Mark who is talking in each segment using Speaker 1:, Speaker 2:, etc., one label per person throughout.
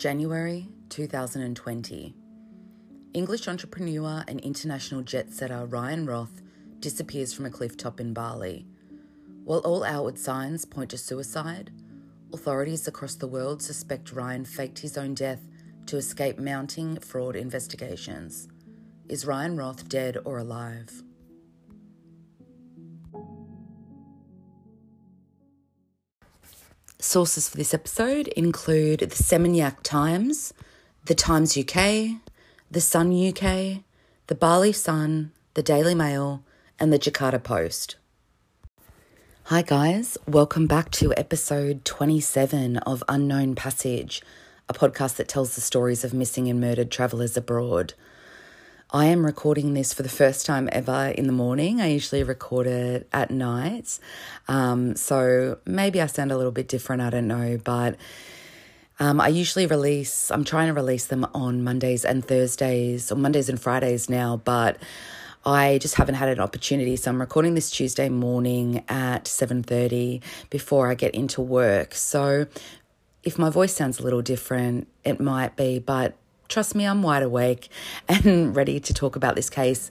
Speaker 1: January 2020. English entrepreneur and international jet setter Ryan Roth disappears from a cliff top in Bali. While all outward signs point to suicide, authorities across the world suspect Ryan faked his own death to escape mounting fraud investigations. Is Ryan Roth dead or alive? Sources for this episode include the Seminyak Times, the Times UK, the Sun UK, the Bali Sun, the Daily Mail, and the Jakarta Post. Hi, guys. Welcome back to episode 27 of Unknown Passage, a podcast that tells the stories of missing and murdered travellers abroad. I am recording this for the first time ever in the morning. I usually record it at night. Um, so maybe I sound a little bit different, I don't know. But um, I usually release, I'm trying to release them on Mondays and Thursdays, or Mondays and Fridays now, but I just haven't had an opportunity. So I'm recording this Tuesday morning at 7.30 before I get into work. So if my voice sounds a little different, it might be, but trust me, I'm wide awake and ready to talk about this case.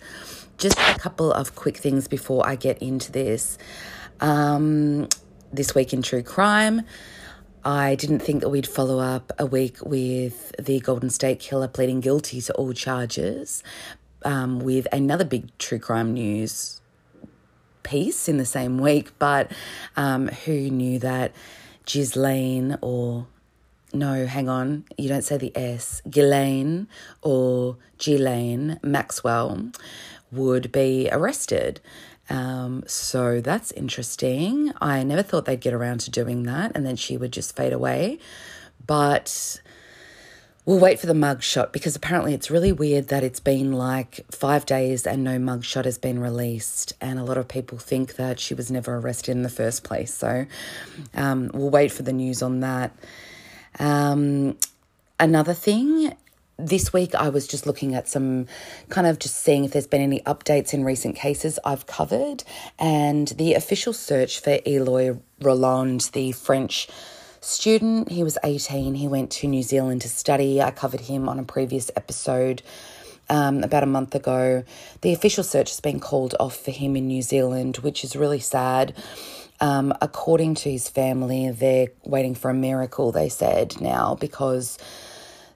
Speaker 1: Just a couple of quick things before I get into this. Um, this week in true crime, I didn't think that we'd follow up a week with the Golden State Killer pleading guilty to all charges um, with another big true crime news piece in the same week. But um, who knew that Ghislaine or no, hang on, you don't say the S, Ghislaine or Ghislaine Maxwell would be arrested. Um, so that's interesting. I never thought they'd get around to doing that and then she would just fade away. But we'll wait for the mug shot because apparently it's really weird that it's been like five days and no mug shot has been released. And a lot of people think that she was never arrested in the first place. So um, we'll wait for the news on that. Um, another thing, this week I was just looking at some kind of just seeing if there's been any updates in recent cases I've covered, and the official search for Eloi Rolland, the French student, he was 18, he went to New Zealand to study. I covered him on a previous episode. Um, about a month ago, the official search has been called off for him in New Zealand, which is really sad. Um, according to his family, they're waiting for a miracle, they said now, because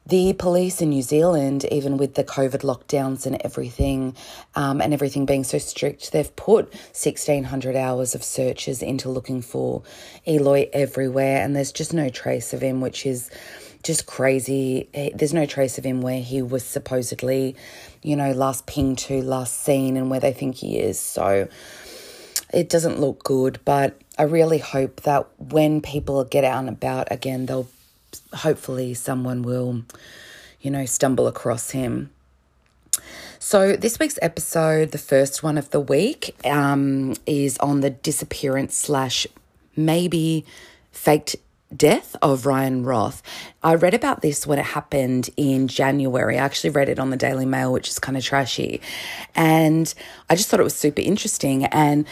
Speaker 1: the police in New Zealand, even with the COVID lockdowns and everything, um, and everything being so strict, they've put 1,600 hours of searches into looking for Eloi everywhere, and there's just no trace of him, which is just crazy. There's no trace of him where he was supposedly, you know, last pinged to, last seen, and where they think he is. So, it doesn't look good, but I really hope that when people get out and about again, they'll hopefully someone will, you know, stumble across him. So, this week's episode, the first one of the week, um, is on the disappearance slash maybe faked death of Ryan Roth. I read about this when it happened in January. I actually read it on the Daily Mail, which is kind of trashy. And I just thought it was super interesting. And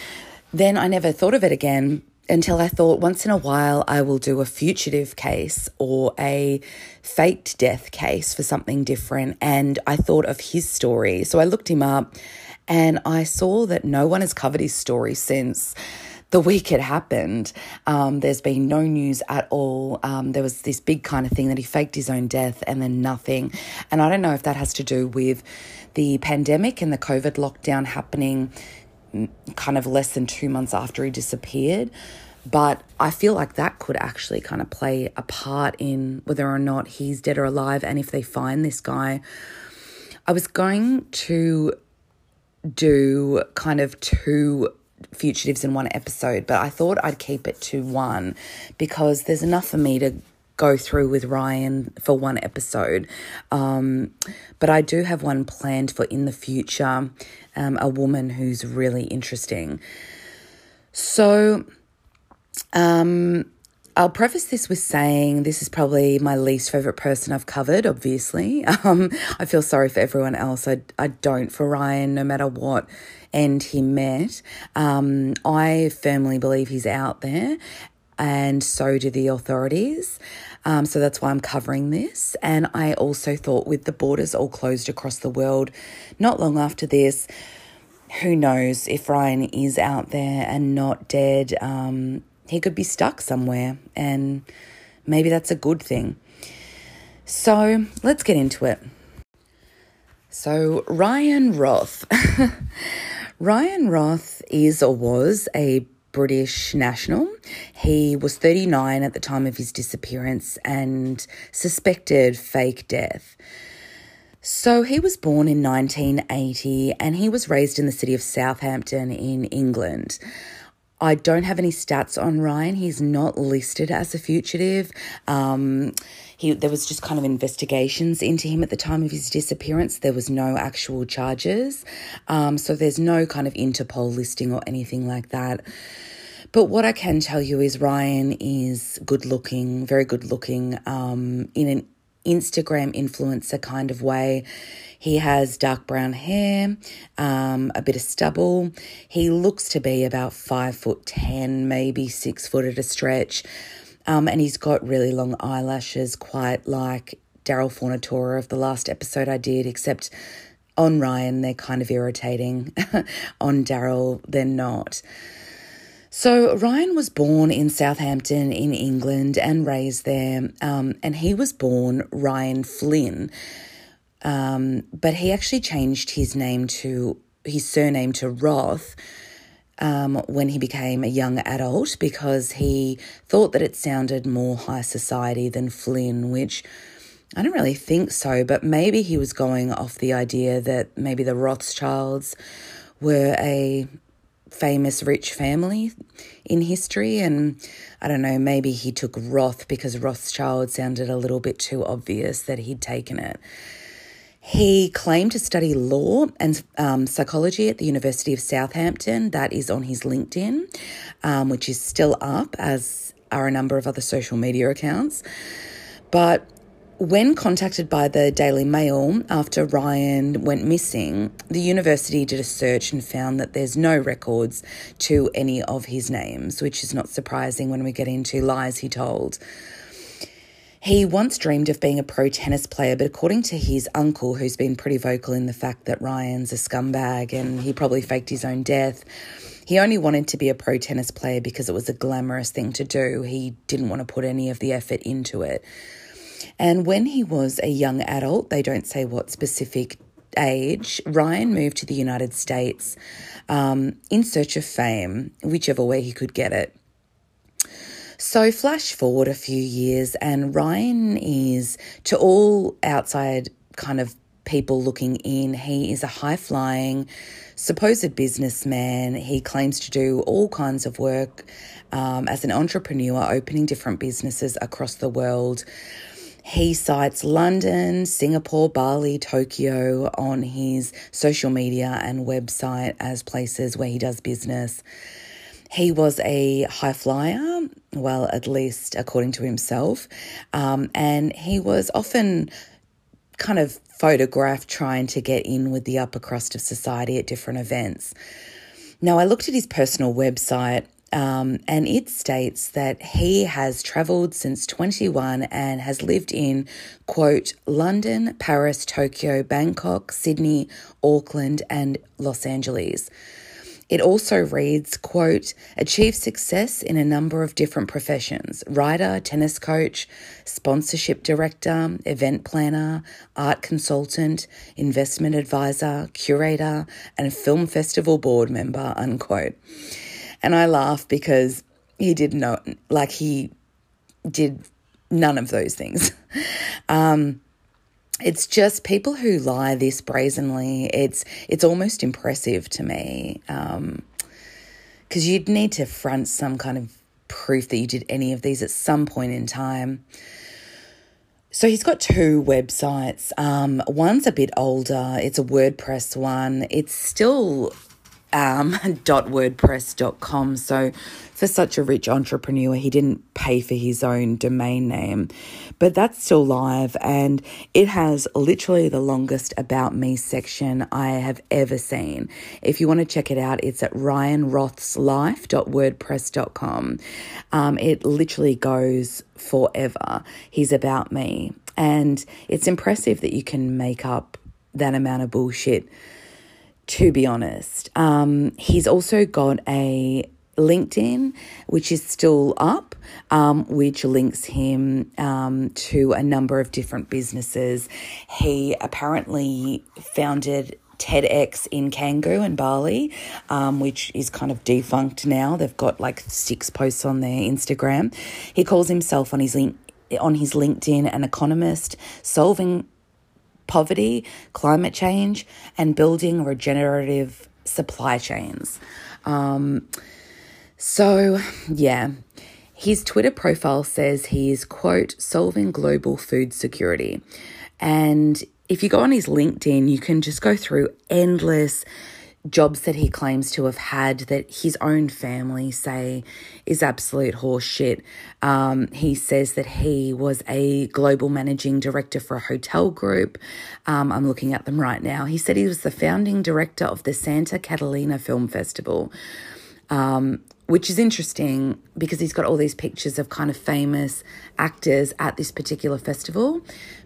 Speaker 1: then I never thought of it again until I thought once in a while I will do a fugitive case or a faked death case for something different. And I thought of his story. So I looked him up and I saw that no one has covered his story since the week it happened. Um, there's been no news at all. Um, there was this big kind of thing that he faked his own death and then nothing. And I don't know if that has to do with the pandemic and the COVID lockdown happening kind of less than two months after he disappeared. But I feel like that could actually kind of play a part in whether or not he's dead or alive and if they find this guy. I was going to do kind of two fugitives in one episode, but I thought I'd keep it to one because there's enough for me to go through with Ryan for one episode. Um, but I do have one planned for in the future, um, a woman who's really interesting. So, um, I'll preface this with saying this is probably my least favorite person I've covered, obviously. Um, I feel sorry for everyone else. I, I don't for Ryan, no matter what end he met. Um, I firmly believe he's out there, and so do the authorities. Um, so that's why I'm covering this. And I also thought with the borders all closed across the world, not long after this, who knows if Ryan is out there and not dead. Um, he could be stuck somewhere, and maybe that's a good thing. So let's get into it. So, Ryan Roth. Ryan Roth is or was a British national. He was 39 at the time of his disappearance and suspected fake death. So he was born in 1980 and he was raised in the city of Southampton in England. I don't have any stats on Ryan. He's not listed as a fugitive. Um, he there was just kind of investigations into him at the time of his disappearance. There was no actual charges, um, so there's no kind of Interpol listing or anything like that. But what I can tell you is Ryan is good looking, very good looking, um, in an Instagram influencer kind of way. He has dark brown hair, um, a bit of stubble. He looks to be about five foot ten, maybe six foot at a stretch. Um, and he's got really long eyelashes, quite like Daryl Fornatora of the last episode I did, except on Ryan, they're kind of irritating. on Daryl, they're not. So, Ryan was born in Southampton in England and raised there, um, and he was born Ryan Flynn. Um, but he actually changed his name to his surname to Roth um, when he became a young adult because he thought that it sounded more high society than Flynn, which I don't really think so, but maybe he was going off the idea that maybe the Rothschilds were a famous rich family in history. And I don't know, maybe he took Roth because Rothschild sounded a little bit too obvious that he'd taken it. He claimed to study law and um, psychology at the University of Southampton. That is on his LinkedIn, um, which is still up, as are a number of other social media accounts. But when contacted by the Daily Mail after Ryan went missing, the university did a search and found that there's no records to any of his names, which is not surprising when we get into lies he told. He once dreamed of being a pro tennis player, but according to his uncle, who's been pretty vocal in the fact that Ryan's a scumbag and he probably faked his own death, he only wanted to be a pro tennis player because it was a glamorous thing to do. He didn't want to put any of the effort into it. And when he was a young adult, they don't say what specific age, Ryan moved to the United States um, in search of fame, whichever way he could get it. So, flash forward a few years, and Ryan is, to all outside kind of people looking in, he is a high flying, supposed businessman. He claims to do all kinds of work um, as an entrepreneur, opening different businesses across the world. He cites London, Singapore, Bali, Tokyo on his social media and website as places where he does business. He was a high flyer, well, at least according to himself, um, and he was often kind of photographed trying to get in with the upper crust of society at different events. Now, I looked at his personal website um, and it states that he has travelled since 21 and has lived in, quote, London, Paris, Tokyo, Bangkok, Sydney, Auckland, and Los Angeles. It also reads, quote, achieved success in a number of different professions writer, tennis coach, sponsorship director, event planner, art consultant, investment advisor, curator, and film festival board member, unquote. And I laugh because he did not, like, he did none of those things. um, it's just people who lie this brazenly. It's it's almost impressive to me, because um, you'd need to front some kind of proof that you did any of these at some point in time. So he's got two websites. Um, one's a bit older. It's a WordPress one. It's still um, .wordpress.com. So for such a rich entrepreneur, he didn't pay for his own domain name, but that's still live and it has literally the longest about me section I have ever seen. If you want to check it out, it's at ryanrothslife.wordpress.com. Um, it literally goes forever. He's about me. And it's impressive that you can make up that amount of bullshit to be honest. Um, he's also got a LinkedIn, which is still up, um, which links him um, to a number of different businesses. He apparently founded TEDx in Canggu in Bali, um, which is kind of defunct now. They've got like six posts on their Instagram. He calls himself on his link on his LinkedIn an economist, solving poverty, climate change, and building regenerative supply chains. Um, so, yeah, his Twitter profile says he is, quote, solving global food security. And if you go on his LinkedIn, you can just go through endless jobs that he claims to have had that his own family say is absolute horseshit. Um, he says that he was a global managing director for a hotel group. Um, I'm looking at them right now. He said he was the founding director of the Santa Catalina Film Festival. Um, which is interesting because he's got all these pictures of kind of famous actors at this particular festival,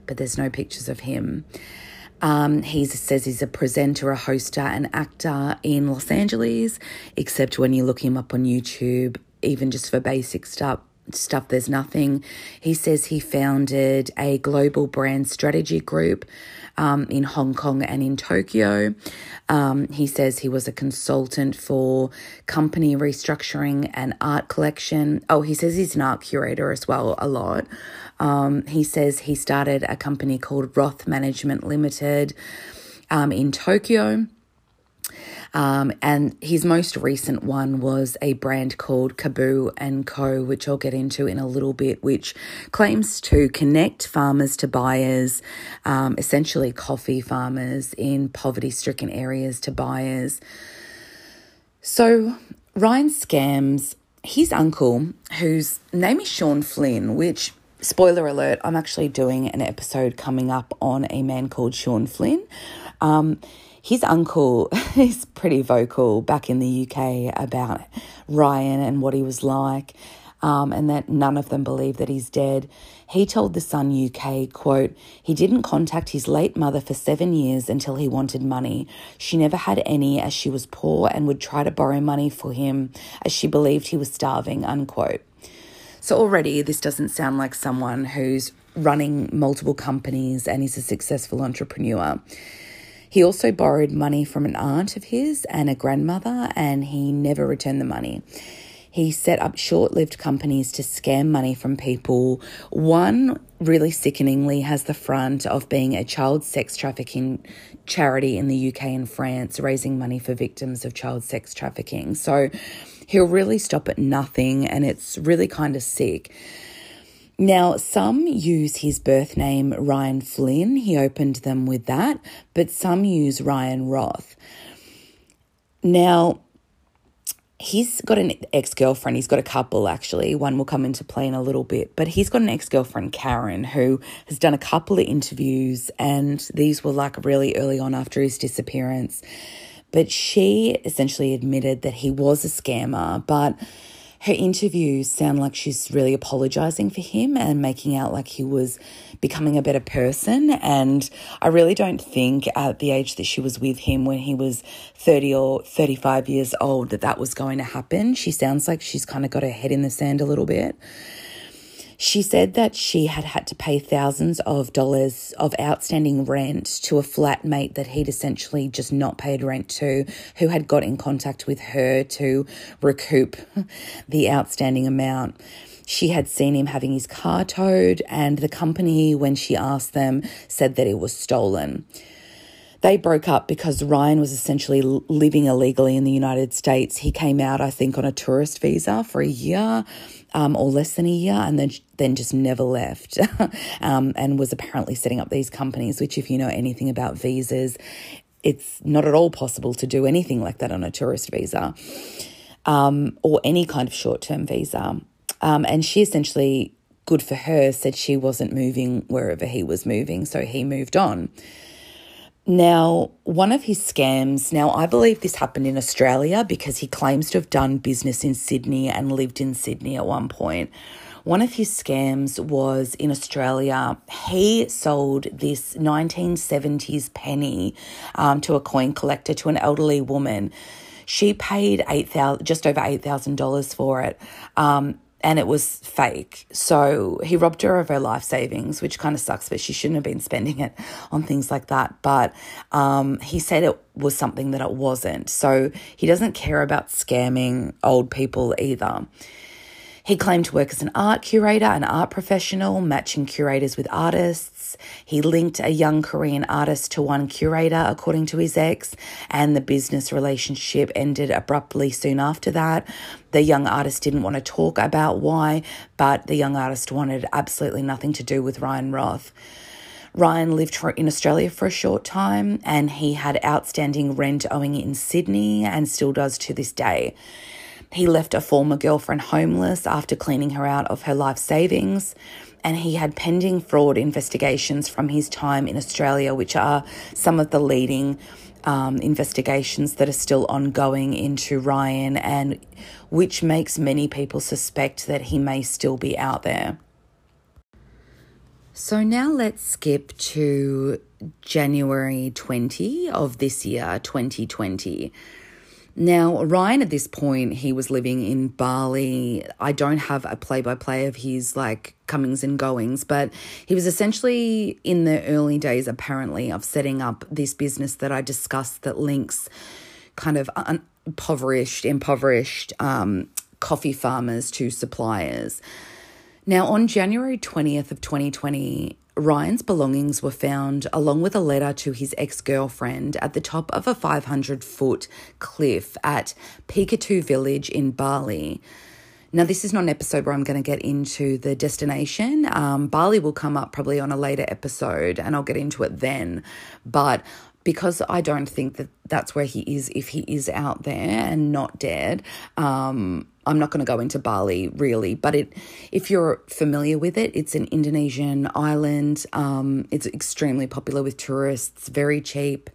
Speaker 1: but there's no pictures of him. Um, he says he's a presenter, a hoster, an actor in Los Angeles, except when you look him up on YouTube, even just for basic stuff, stuff there's nothing. He says he founded a global brand strategy group um, in Hong Kong and in Tokyo. Um, he says he was a consultant for company restructuring and art collection. Oh, he says he's an art curator as well, a lot. Um, he says he started a company called Roth Management Limited um, in Tokyo. Um, and his most recent one was a brand called Kabu and Co, which I'll get into in a little bit, which claims to connect farmers to buyers, um, essentially coffee farmers in poverty-stricken areas to buyers. So Ryan scams his uncle, whose name is Sean Flynn, which spoiler alert, I'm actually doing an episode coming up on a man called Sean Flynn. Um, his uncle is pretty vocal back in the UK about Ryan and what he was like, um, and that none of them believe that he's dead. He told The Sun UK, quote, he didn't contact his late mother for seven years until he wanted money. She never had any as she was poor and would try to borrow money for him as she believed he was starving, unquote. So already this doesn't sound like someone who's running multiple companies and is a successful entrepreneur. He also borrowed money from an aunt of his and a grandmother, and he never returned the money. He set up short lived companies to scam money from people. One, really sickeningly, has the front of being a child sex trafficking charity in the UK and France, raising money for victims of child sex trafficking. So he'll really stop at nothing, and it's really kind of sick. Now, some use his birth name Ryan Flynn. He opened them with that, but some use Ryan Roth. Now, he's got an ex girlfriend. He's got a couple, actually. One will come into play in a little bit, but he's got an ex girlfriend, Karen, who has done a couple of interviews, and these were like really early on after his disappearance. But she essentially admitted that he was a scammer, but her interviews sound like she's really apologizing for him and making out like he was becoming a better person. And I really don't think at the age that she was with him when he was 30 or 35 years old that that was going to happen. She sounds like she's kind of got her head in the sand a little bit. She said that she had had to pay thousands of dollars of outstanding rent to a flatmate that he'd essentially just not paid rent to, who had got in contact with her to recoup the outstanding amount. She had seen him having his car towed, and the company, when she asked them, said that it was stolen. They broke up because Ryan was essentially living illegally in the United States. He came out, I think, on a tourist visa for a year um, or less than a year, and then then just never left, um, and was apparently setting up these companies. Which, if you know anything about visas, it's not at all possible to do anything like that on a tourist visa um, or any kind of short term visa. Um, and she essentially, good for her, said she wasn't moving wherever he was moving, so he moved on. Now, one of his scams, now I believe this happened in Australia because he claims to have done business in Sydney and lived in Sydney at one point. One of his scams was in Australia. He sold this 1970s penny um, to a coin collector, to an elderly woman. She paid eight thousand, just over eight thousand dollars for it, um, and it was fake. So he robbed her of her life savings, which kind of sucks, but she shouldn't have been spending it on things like that. But um, he said it was something that it wasn't. So he doesn't care about scamming old people either. He claimed to work as an art curator, an art professional, matching curators with artists. He linked a young Korean artist to one curator, according to his ex, and the business relationship ended abruptly soon after that. The young artist didn't want to talk about why, but the young artist wanted absolutely nothing to do with Ryan Roth. Ryan lived in Australia for a short time and he had outstanding rent owing in Sydney and still does to this day. He left a former girlfriend homeless after cleaning her out of her life savings. And he had pending fraud investigations from his time in Australia, which are some of the leading um, investigations that are still ongoing into Ryan, and which makes many people suspect that he may still be out there. So now let's skip to January 20 of this year, 2020. Now, Ryan at this point, he was living in Bali. I don't have a play by play of his like comings and goings, but he was essentially in the early days, apparently, of setting up this business that I discussed that links kind of un- impoverished, impoverished um, coffee farmers to suppliers. Now, on January 20th of 2020, Ryan's belongings were found along with a letter to his ex girlfriend at the top of a 500 foot cliff at Pecatu village in Bali. Now, this is not an episode where I'm going to get into the destination. Um, Bali will come up probably on a later episode and I'll get into it then. But because I don't think that that's where he is if he is out there and not dead. Um, I'm not going to go into Bali really, but it if you're familiar with it, it's an Indonesian island. Um, it's extremely popular with tourists, very cheap.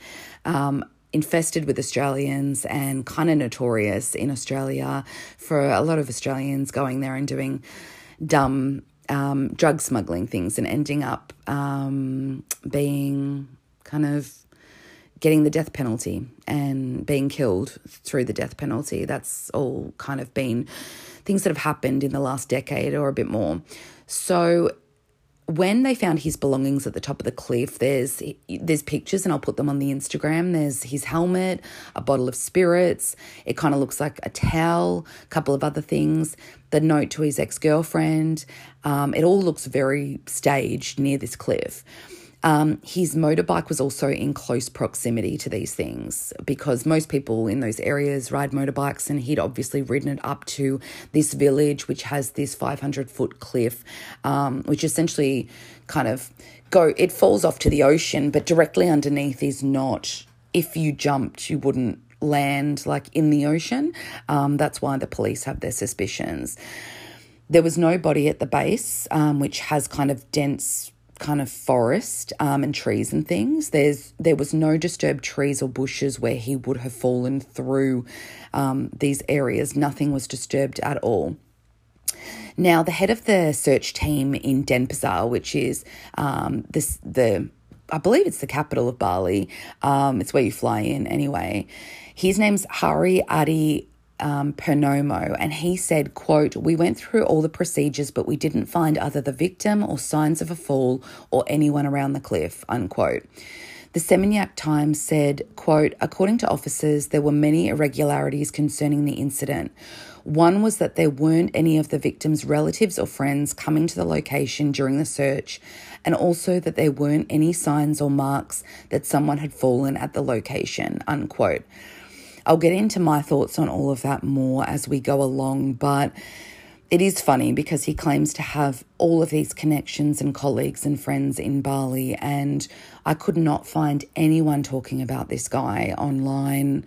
Speaker 1: Um, infested with Australians and kind of notorious in Australia for a lot of Australians going there and doing dumb um, drug smuggling things and ending up um, being kind of getting the death penalty and being killed through the death penalty. That's all kind of been things that have happened in the last decade or a bit more. So when they found his belongings at the top of the cliff, there's there's pictures and I'll put them on the Instagram. There's his helmet, a bottle of spirits. It kind of looks like a towel, a couple of other things. The note to his ex girlfriend. Um, it all looks very staged near this cliff. Um, his motorbike was also in close proximity to these things because most people in those areas ride motorbikes, and he'd obviously ridden it up to this village, which has this 500 foot cliff, um, which essentially kind of go, it falls off to the ocean, but directly underneath is not, if you jumped, you wouldn't land like in the ocean. Um, that's why the police have their suspicions. There was no body at the base, um, which has kind of dense kind of forest um, and trees and things. There's there was no disturbed trees or bushes where he would have fallen through um, these areas. Nothing was disturbed at all. Now, the head of the search team in Denpasar, which is um, this the I believe it's the capital of Bali. Um, it's where you fly in anyway. His name's Hari Adi um, Purnomo, and he said, quote, We went through all the procedures, but we didn't find either the victim or signs of a fall or anyone around the cliff, unquote. The Seminyak Times said, quote, according to officers, there were many irregularities concerning the incident. One was that there weren't any of the victim's relatives or friends coming to the location during the search, and also that there weren't any signs or marks that someone had fallen at the location, unquote. I'll get into my thoughts on all of that more as we go along, but it is funny because he claims to have all of these connections and colleagues and friends in Bali, and I could not find anyone talking about this guy online,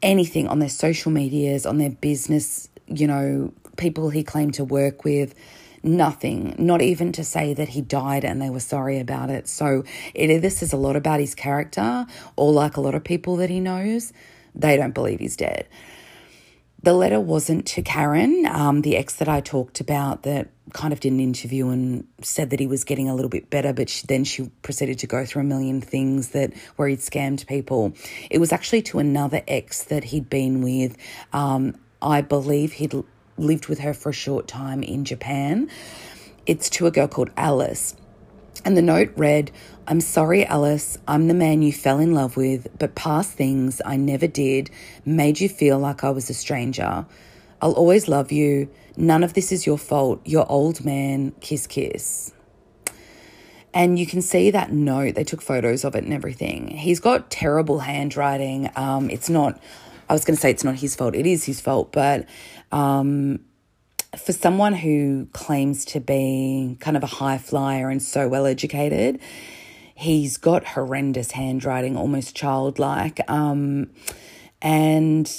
Speaker 1: anything on their social medias, on their business, you know, people he claimed to work with. Nothing, not even to say that he died and they were sorry about it. So it either says a lot about his character, or like a lot of people that he knows, they don't believe he's dead. The letter wasn't to Karen, um, the ex that I talked about that kind of did an interview and said that he was getting a little bit better, but she, then she proceeded to go through a million things that where he'd scammed people. It was actually to another ex that he'd been with. Um, I believe he'd lived with her for a short time in Japan. It's to a girl called Alice. And the note read, I'm sorry, Alice, I'm the man you fell in love with, but past things I never did made you feel like I was a stranger. I'll always love you. None of this is your fault. Your old man, kiss, kiss. And you can see that note. They took photos of it and everything. He's got terrible handwriting. Um, it's not, I was going to say it's not his fault. It is his fault, but um, for someone who claims to be kind of a high flyer and so well educated, he's got horrendous handwriting, almost childlike. Um, and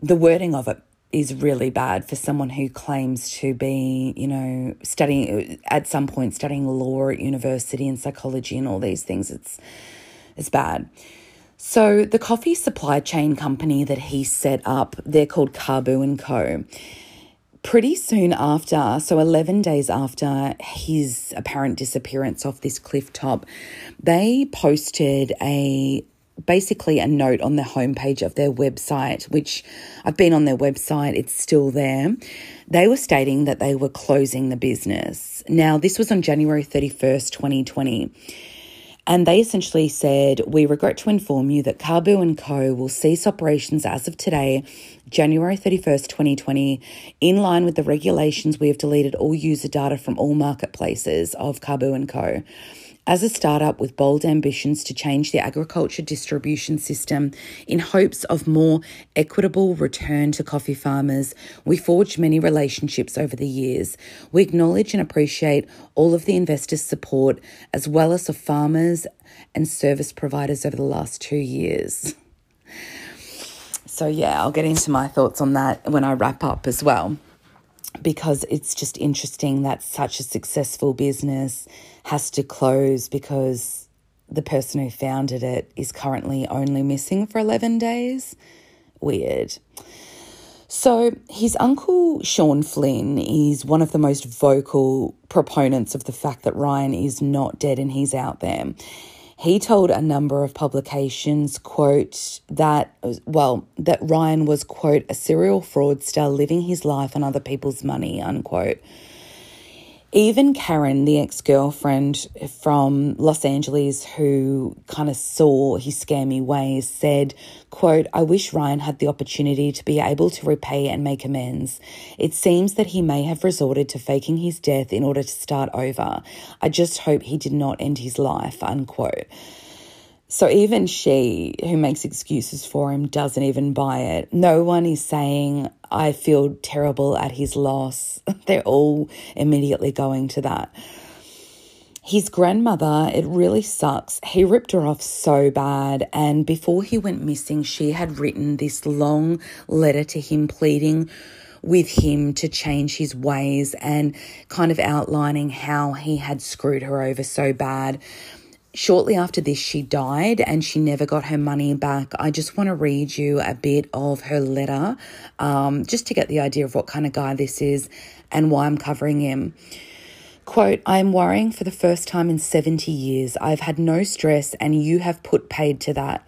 Speaker 1: the wording of it is really bad for someone who claims to be, you know, studying at some point studying law at university and psychology and all these things. It's it's bad. So the coffee supply chain company that he set up, they're called Kabu and Co pretty soon after, so 11 days after his apparent disappearance off this cliff top, they posted a basically a note on the homepage of their website, which I've been on their website, it's still there. They were stating that they were closing the business. Now, this was on January 31st, 2020. And they essentially said, We regret to inform you that Kabu and Co. will cease operations as of today, January 31st, 2020. In line with the regulations, we have deleted all user data from all marketplaces of Kabu and Co. As a startup with bold ambitions to change the agriculture distribution system in hopes of more equitable return to coffee farmers, we forged many relationships over the years. We acknowledge and appreciate all of the investors' support, as well as of farmers and service providers over the last two years. So, yeah, I'll get into my thoughts on that when I wrap up as well because it's just interesting that such a successful business has to close because the person who founded it is currently only missing for 11 days. Weird. So, his uncle Sean Flynn is one of the most vocal proponents of the fact that Ryan is not dead and he's out there. He told a number of publications, quote, that, well, that Ryan was, quote, a serial fraudster living his life on other people's money, unquote. Even Karen, the ex girlfriend from Los Angeles who kind of saw his scammy ways, said, quote, I wish Ryan had the opportunity to be able to repay and make amends. It seems that he may have resorted to faking his death in order to start over. I just hope he did not end his life, unquote. So even she, who makes excuses for him, doesn't even buy it. No one is saying, I feel terrible at his loss. They're all immediately going to that. His grandmother, it really sucks. He ripped her off so bad. And before he went missing, she had written this long letter to him pleading with him to change his ways and kind of outlining how he had screwed her over so bad Shortly after this, she died and she never got her money back. I just want to read you a bit of her letter um, just to get the idea of what kind of guy this is and why I'm covering him. Quote, I am worrying for the first time in 70 years. I've had no stress and you have put paid to that.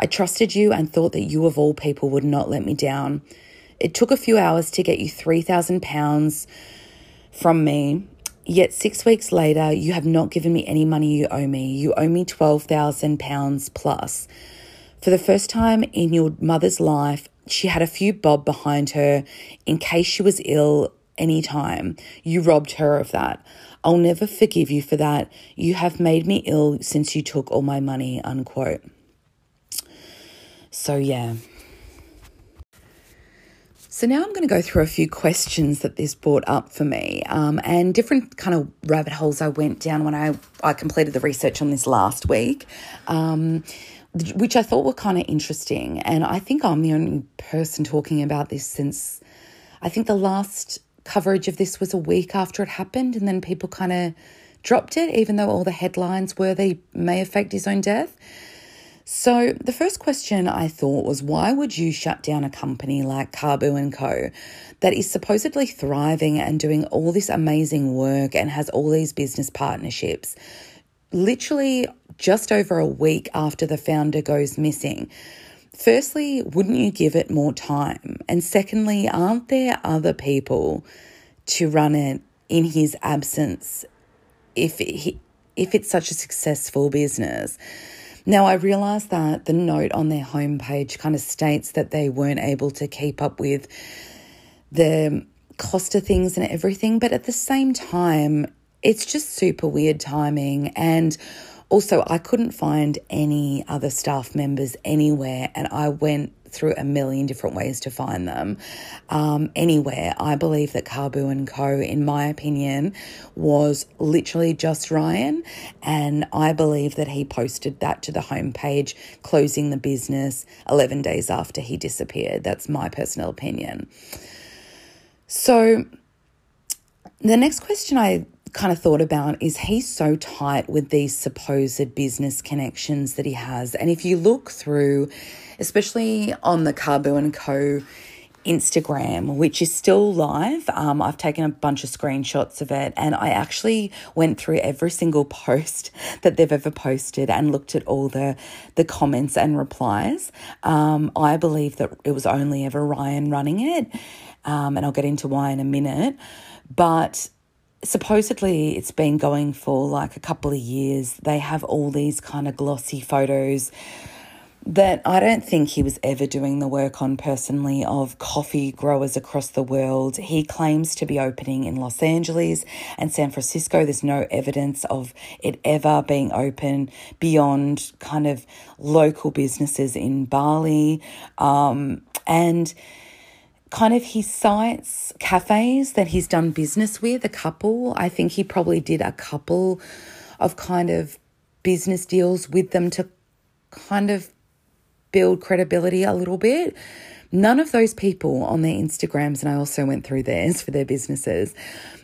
Speaker 1: I trusted you and thought that you, of all people, would not let me down. It took a few hours to get you £3,000 from me Yet six weeks later, you have not given me any money you owe me. You owe me £12,000 plus. For the first time in your mother's life, she had a few bob behind her in case she was ill any time. You robbed her of that. I'll never forgive you for that. You have made me ill since you took all my money, unquote. So, yeah. So now I'm going to go through a few questions that this brought up for me um, and different kind of rabbit holes I went down when I, I completed the research on this last week, um, which I thought were kind of interesting. And I think I'm the only person talking about this since I think the last coverage of this was a week after it happened, and then people kind of dropped it, even though all the headlines were they may affect his own death. So, the first question I thought was why would you shut down a company like Kabu and Co that is supposedly thriving and doing all this amazing work and has all these business partnerships literally just over a week after the founder goes missing? Firstly, wouldn't you give it more time? And secondly, aren't there other people to run it in his absence if it, if it's such a successful business? Now, I realise that the note on their homepage kind of states that they weren't able to keep up with the cost of things and everything, but at the same time, it's just super weird timing. And also, I couldn't find any other staff members anywhere, and I went through a million different ways to find them um, anywhere. I believe that Kabu and Co, in my opinion, was literally just Ryan, and I believe that he posted that to the homepage, closing the business 11 days after he disappeared. That's my personal opinion. So, the next question I kind of thought about is he's so tight with these supposed business connections that he has. And if you look through especially on the Kabu and Co. Instagram, which is still live. Um, I've taken a bunch of screenshots of it, and I actually went through every single post that they've ever posted and looked at all the the comments and replies. Um, I believe that it was only ever Ryan running it, um, and I'll get into why in a minute. But supposedly it's been going for like a couple of years. They have all these kind of glossy photos that I don't think he was ever doing the work on personally of coffee growers across the world. He claims to be opening in Los Angeles and San Francisco. There's no evidence of it ever being open beyond kind of local businesses in Bali. Um, and kind of he cites cafes that he's done business with, a couple. I think he probably did a couple of kind of business deals with them to kind of build credibility a little bit. None of those people on their Instagrams, and I also went through theirs for their businesses,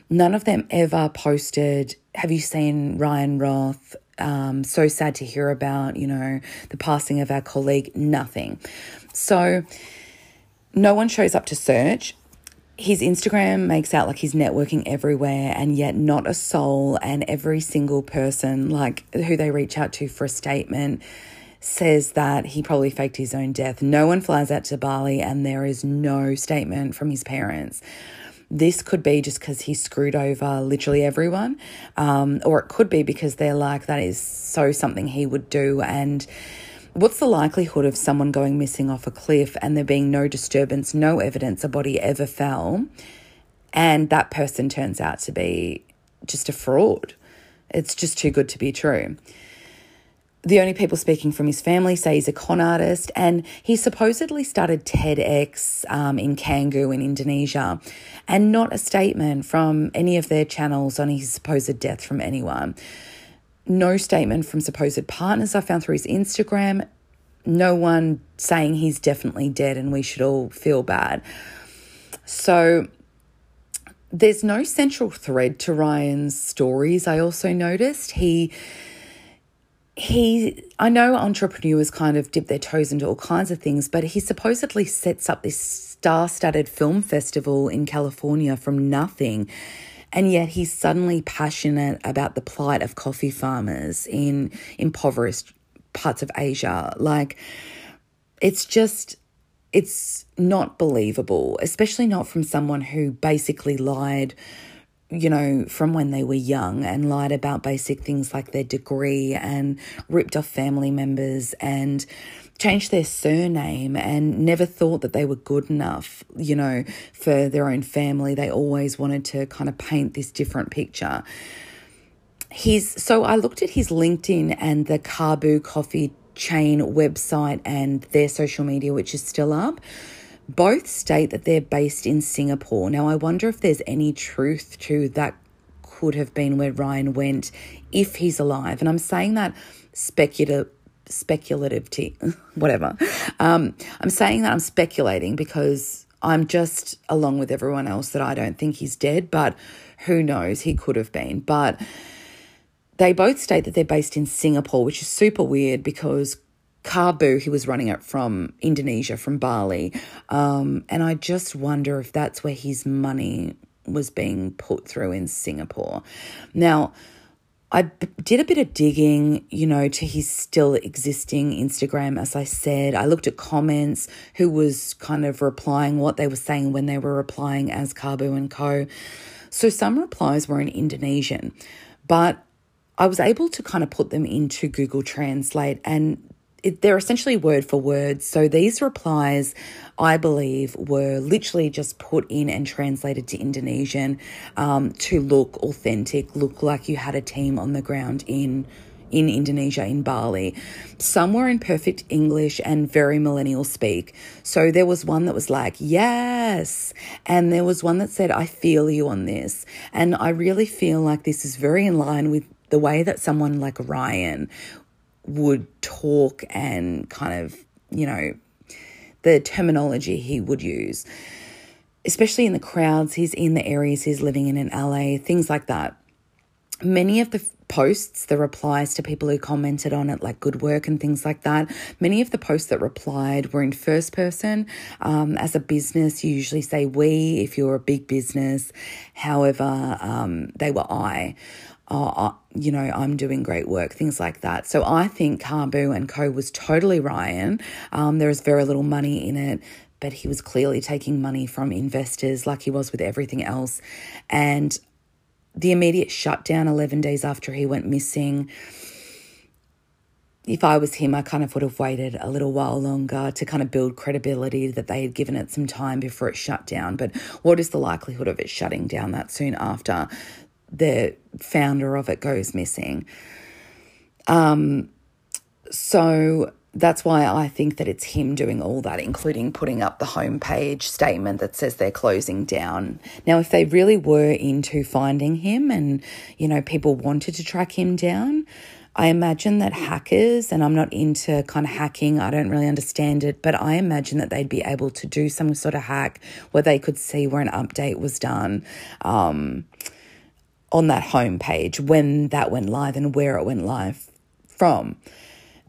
Speaker 1: none of them ever posted, Have you seen Ryan Roth? Um, so sad to hear about, you know, the passing of our colleague. Nothing. So no one shows up to search. His Instagram makes out like he's networking everywhere and yet not a soul and every single person like who they reach out to for a statement says that he probably faked his own death. No one flies out to Bali, and there is no statement from his parents. This could be just because he screwed over literally everyone, um, or it could be because they're like, that is so something he would do. And what's the likelihood of someone going missing off a cliff and there being no disturbance, no evidence a body ever fell, and that person turns out to be just a fraud? It's just too good to be true the only people speaking from his family say he's a con artist, and he supposedly started TEDx um, in Canggu in Indonesia, and not a statement from any of their channels on his supposed death from anyone. No statement from supposed partners I found through his Instagram. No one saying he's definitely dead and we should all feel bad. So there's no central thread to Ryan's stories. I also noticed he he I know entrepreneurs kind of dip their toes into all kinds of things, but he supposedly sets up this star-studded film festival in California from nothing. And yet he's suddenly passionate about the plight of coffee farmers in impoverished parts of Asia. Like it's just it's not believable, especially not from someone who basically lied you know, from when they were young and lied about basic things like their degree and ripped off family members and changed their surname and never thought that they were good enough, you know, for their own family. They always wanted to kind of paint this different picture. He's so I looked at his LinkedIn and the Kabu coffee chain website and their social media, which is still up. Both state that they're based in Singapore. Now, I wonder if there's any truth to that could have been where Ryan went if he's alive. And I'm saying that speculative speculative to whatever. Um, I'm saying that I'm speculating because I'm just along with everyone else that I don't think he's dead, but who knows? He could have been. But they both state that they're based in Singapore, which is super weird because Kabu, he was running it from Indonesia, from Bali. Um, and I just wonder if that's where his money was being put through in Singapore. Now, I did a bit of digging, you know, to his still existing Instagram, as I said. I looked at comments, who was kind of replying what they were saying when they were replying as Kabu and Co. So some replies were in Indonesian, but I was able to kind of put them into Google Translate and they're essentially word for word. So these replies, I believe, were literally just put in and translated to Indonesian um, to look authentic, look like you had a team on the ground in in Indonesia, in Bali. Some were in perfect English and very millennial speak. So there was one that was like, yes. And there was one that said, I feel you on this. And I really feel like this is very in line with the way that someone like Ryan would talk and kind of, you know, the terminology he would use, especially in the crowds he's in, the areas he's living in in LA, things like that. Many of the posts, the replies to people who commented on it, like good work and things like that. Many of the posts that replied were in first person. Um, as a business, you usually say we if you're a big business. However, um, they were I oh, you know, I'm doing great work, things like that. So I think Kabu and Co was totally Ryan. Um, there is very little money in it, but he was clearly taking money from investors like he was with everything else. And the immediate shutdown 11 days after he went missing. If I was him, I kind of would have waited a little while longer to kind of build credibility that they had given it some time before it shut down. But what is the likelihood of it shutting down that soon after? The founder of it goes missing. Um, so that's why I think that it's him doing all that, including putting up the homepage statement that says they're closing down. Now, if they really were into finding him and, you know, people wanted to track him down, I imagine that hackers, and I'm not into kind of hacking, I don't really understand it, but I imagine that they'd be able to do some sort of hack where they could see where an update was done. Um, on that home page when that went live and where it went live from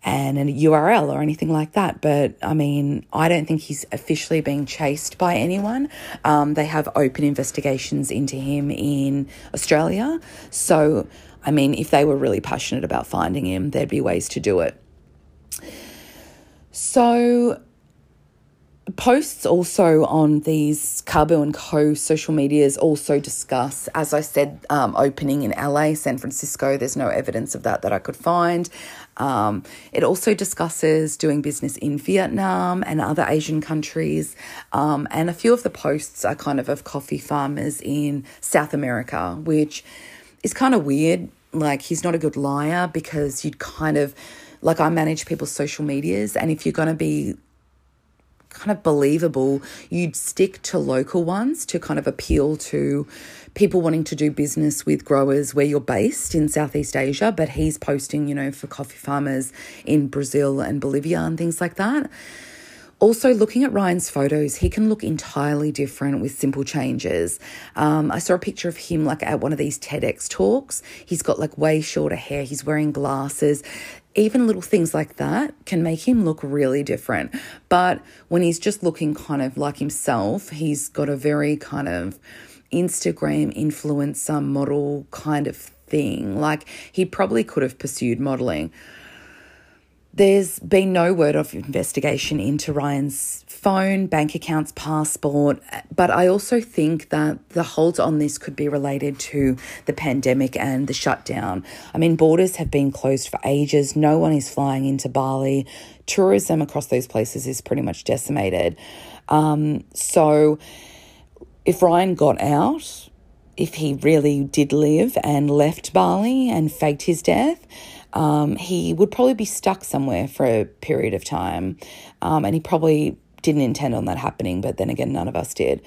Speaker 1: and a URL or anything like that. But I mean, I don't think he's officially being chased by anyone. Um, they have open investigations into him in Australia. So, I mean, if they were really passionate about finding him, there'd be ways to do it. So, posts also on these Kabu and Co social medias also discuss, as I said, um, opening in LA, San Francisco. There's no evidence of that that I could find. Um, it also discusses doing business in Vietnam and other Asian countries. Um, and a few of the posts are kind of of coffee farmers in South America, which is kind of weird. Like, he's not a good liar because you'd kind of like I manage people's social medias, and if you're going to be kind of believable, you'd stick to local ones to kind of appeal to people wanting to do business with growers where you're based in Southeast Asia. But he's posting, you know, for coffee farmers in Brazil and Bolivia and things like that. Also, looking at Ryan's photos, he can look entirely different with simple changes. Um, I saw a picture of him like at one of these TEDx talks. He's got like way shorter hair, he's wearing glasses even little things like that can make him look really different. But when he's just looking kind of like himself, he's got a very kind of Instagram influencer model kind of thing. Like he probably could have pursued modeling. There's been no word of investigation into Ryan's phone, bank accounts, passport, but I also think that the holds on this could be related to the pandemic and the shutdown. I mean, borders have been closed for ages, no one is flying into Bali, tourism across those places is pretty much decimated. Um, so if Ryan got out, if he really did live and left Bali and faked his death, um, he would probably be stuck somewhere for a period of time. Um, and he probably didn't intend on that happening, but then again, none of us did.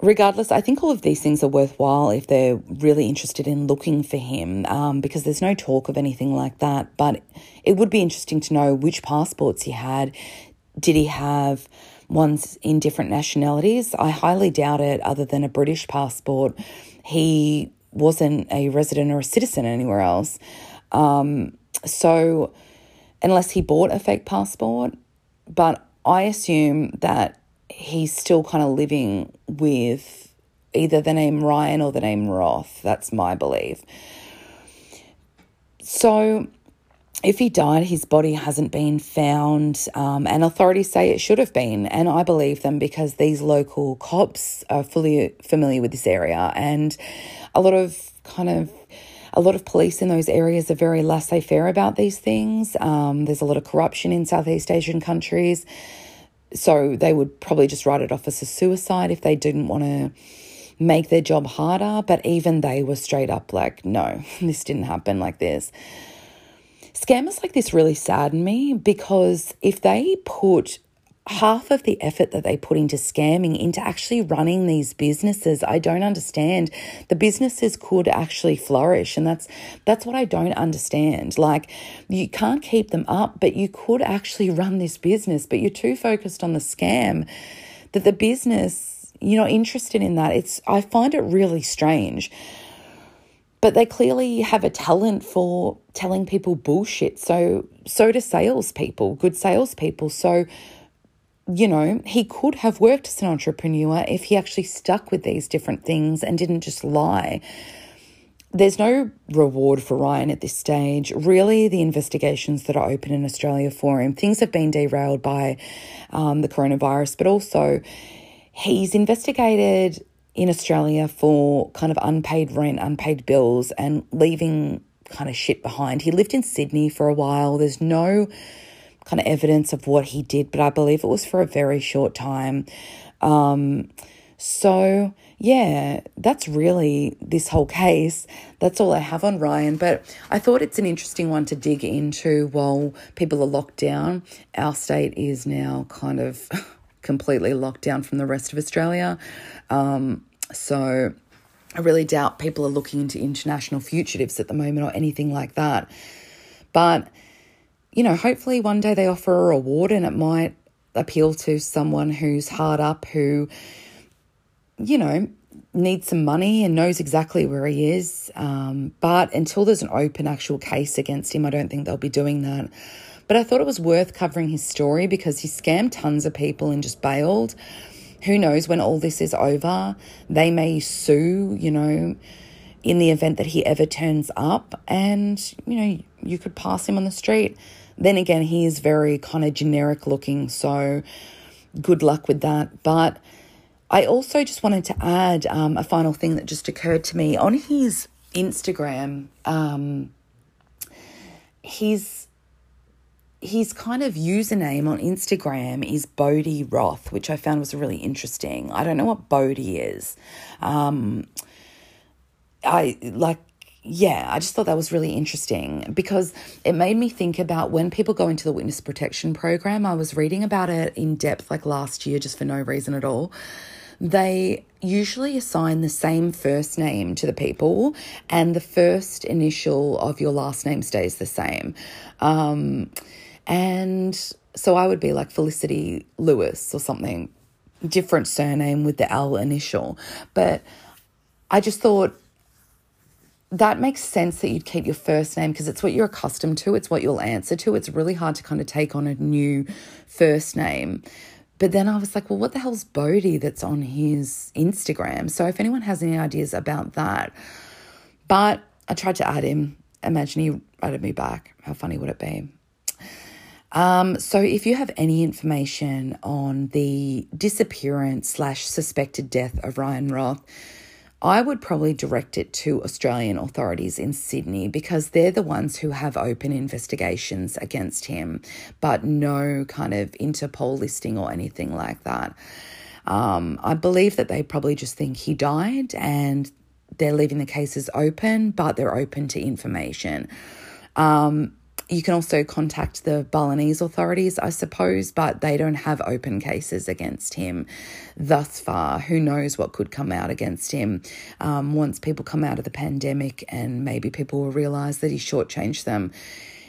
Speaker 1: Regardless, I think all of these things are worthwhile if they're really interested in looking for him, um, because there's no talk of anything like that. But it would be interesting to know which passports he had. Did he have ones in different nationalities? I highly doubt it, other than a British passport. He wasn't a resident or a citizen anywhere else. Um, so, unless he bought a fake passport, but I assume that he's still kind of living with either the name Ryan or the name Roth. That's my belief. So, if he died, his body hasn't been found, um, and authorities say it should have been. And I believe them because these local cops are fully familiar with this area, and a lot of kind of a lot of police in those areas are very laissez faire about these things. Um, there's a lot of corruption in Southeast Asian countries. So they would probably just write it off as a suicide if they didn't want to make their job harder. But even they were straight up like, no, this didn't happen like this. Scammers like this really sadden me because if they put half of the effort that they put into scamming into actually running these businesses i don't understand. The businesses could actually flourish and that's that's what i don't understand. Like you can't keep them up but you could actually run this business but you're too focused on the scam that the business you're not interested in that. It's i find it really strange. But they clearly have a talent for telling people bullshit. So so do salespeople good salespeople. So you know, he could have worked as an entrepreneur if he actually stuck with these different things and didn't just lie. There's no reward for Ryan at this stage. Really, the investigations that are open in Australia for him, things have been derailed by um, the coronavirus, but also he's investigated in Australia for kind of unpaid rent, unpaid bills, and leaving kind of shit behind. He lived in Sydney for a while. There's no kind of evidence of what he did, but I believe it was for a very short time. Um, so, yeah, that's really this whole case. That's all I have on Ryan. But I thought it's an interesting one to dig into while people are locked down. Our state is now kind of completely locked down from the rest of Australia. Um, so I really doubt people are looking into international fugitives at the moment or anything like that. But you know, hopefully one day they offer a reward and it might appeal to someone who's hard up, who, you know, needs some money and knows exactly where he is. Um, but until there's an open actual case against him, I don't think they'll be doing that. But I thought it was worth covering his story because he scammed tons of people and just bailed. Who knows when all this is over? They may sue, you know, in the event that he ever turns up and, you know, you could pass him on the street. Then again, he is very kind of generic looking, so good luck with that. But I also just wanted to add um, a final thing that just occurred to me on his Instagram. Um, his his kind of username on Instagram is Bodhi Roth, which I found was really interesting. I don't know what Bodhi is. Um, I like yeah, I just thought that was really interesting because it made me think about when people go into the witness protection program. I was reading about it in depth like last year just for no reason at all. They usually assign the same first name to the people, and the first initial of your last name stays the same. Um, and so I would be like Felicity Lewis or something, different surname with the L initial. But I just thought that makes sense that you'd keep your first name because it's what you're accustomed to, it's what you'll answer to. It's really hard to kind of take on a new first name. But then I was like, well, what the hell's Bodhi that's on his Instagram? So if anyone has any ideas about that, but I tried to add him. Imagine he added me back. How funny would it be? Um, so if you have any information on the disappearance slash suspected death of Ryan Roth, I would probably direct it to Australian authorities in Sydney because they're the ones who have open investigations against him, but no kind of Interpol listing or anything like that. Um, I believe that they probably just think he died and they're leaving the cases open, but they're open to information. Um, you can also contact the Balinese authorities, I suppose, but they don't have open cases against him thus far. Who knows what could come out against him um, once people come out of the pandemic and maybe people will realise that he shortchanged them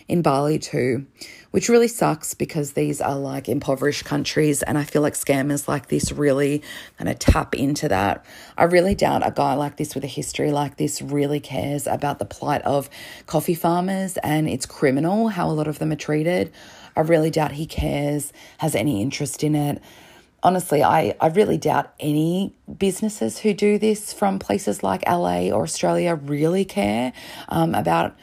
Speaker 1: in Bali too, which really sucks because these are like impoverished countries. And I feel like scammers like this really kind of tap into that. I really doubt a guy like this with a history like this really cares about the plight of coffee farmers and it's criminal how a lot of them are treated. I really doubt he cares, has any interest in it honestly, I, I really doubt any businesses who do this from places like LA or Australia really care um, about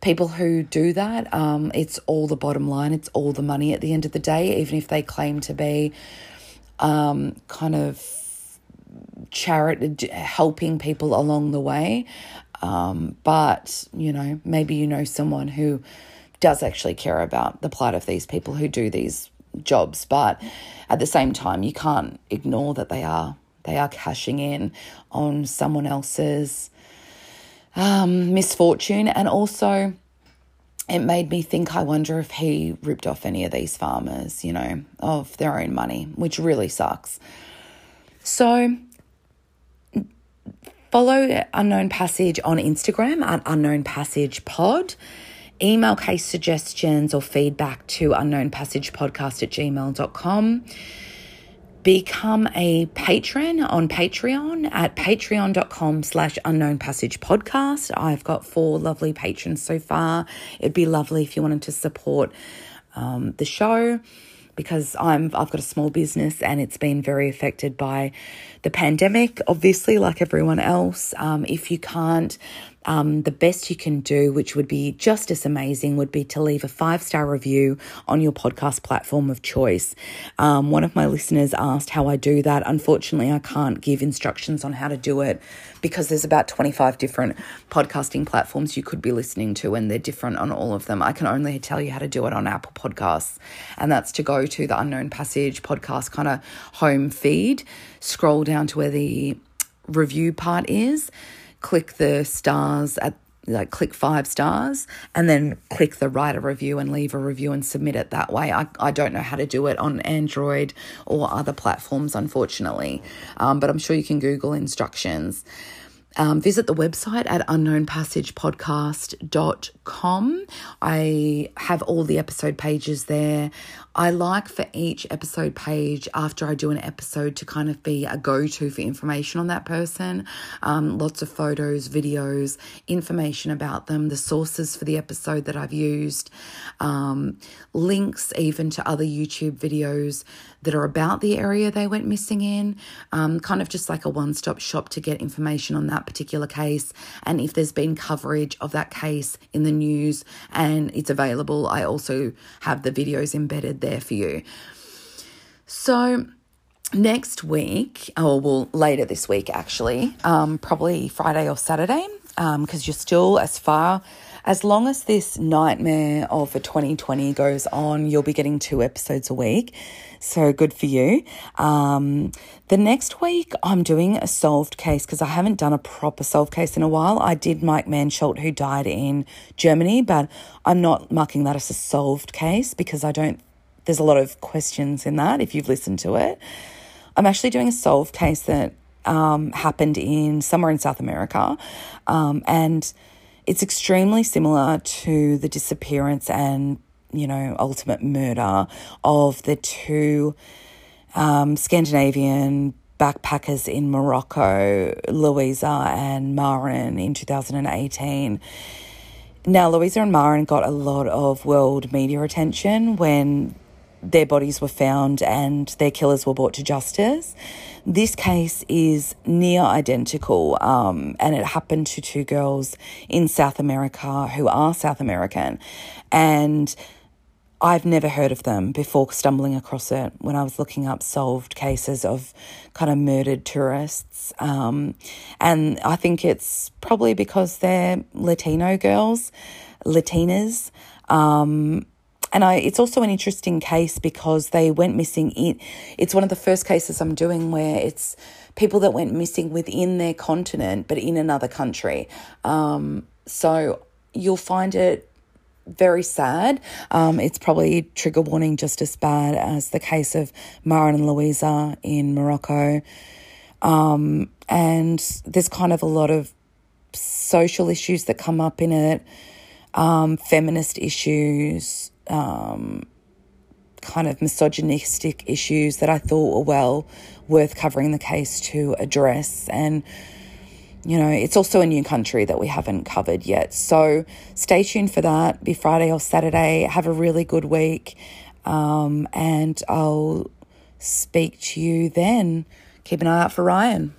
Speaker 1: people who do that, um, it's all the bottom line, it's all the money at the end of the day, even if they claim to be um, kind of charity helping people along the way. Um, but, you know, maybe you know someone who does actually care about the plight of these people who do these jobs, but at the same time, you can't ignore that they are they are cashing in on someone else's um, misfortune. And also, it made me think I wonder if he ripped off any of these farmers, you know, of their own money, which really sucks. So, follow Unknown Passage on Instagram at Unknown Passage Pod. Email case suggestions or feedback to unknownpassagepodcast at gmail.com become a patron on Patreon at patreon.com slash unknown passage podcast. I've got four lovely patrons so far. It'd be lovely if you wanted to support um, the show because I'm I've got a small business and it's been very affected by the pandemic, obviously, like everyone else. Um, if you can't um, the best you can do, which would be just as amazing, would be to leave a five star review on your podcast platform of choice. Um, one of my listeners asked how I do that. Unfortunately, I can't give instructions on how to do it because there's about 25 different podcasting platforms you could be listening to, and they're different on all of them. I can only tell you how to do it on Apple Podcasts, and that's to go to the Unknown Passage podcast kind of home feed, scroll down to where the review part is click the stars at like click five stars and then click the write a review and leave a review and submit it that way. I, I don't know how to do it on Android or other platforms, unfortunately, um, but I'm sure you can Google instructions. Um, visit the website at unknownpassagepodcast.com. I have all the episode pages there. I like for each episode page after I do an episode to kind of be a go to for information on that person. Um, lots of photos, videos, information about them, the sources for the episode that I've used, um, links even to other YouTube videos that are about the area they went missing in, um, kind of just like a one stop shop to get information on that particular case. And if there's been coverage of that case in the news and it's available, I also have the videos embedded there for you. So, next week, or well, later this week actually, um, probably Friday or Saturday, because um, you're still as far as long as this nightmare of a 2020 goes on, you'll be getting two episodes a week. So good for you. Um, the next week, I'm doing a solved case because I haven't done a proper solved case in a while. I did Mike Mansholt, who died in Germany, but I'm not marking that as a solved case because I don't, there's a lot of questions in that if you've listened to it. I'm actually doing a solved case that um, happened in somewhere in South America. Um, and it's extremely similar to the disappearance and, you know, ultimate murder of the two um, Scandinavian backpackers in Morocco, Louisa and Maren, in 2018. Now, Louisa and Maren got a lot of world media attention when their bodies were found and their killers were brought to justice. This case is near identical, um, and it happened to two girls in South America who are South American. And I've never heard of them before stumbling across it when I was looking up solved cases of kind of murdered tourists. Um, and I think it's probably because they're Latino girls, Latinas. Um, and I, it's also an interesting case because they went missing in, it's one of the first cases I'm doing where it's people that went missing within their continent but in another country. Um, so you'll find it very sad. Um, it's probably trigger warning just as bad as the case of Mara and Louisa in Morocco. Um, and there's kind of a lot of social issues that come up in it, um, feminist issues, um, kind of misogynistic issues that I thought were well worth covering the case to address. And, you know, it's also a new country that we haven't covered yet. So stay tuned for that. Be Friday or Saturday. Have a really good week. Um, and I'll speak to you then. Keep an eye out for Ryan.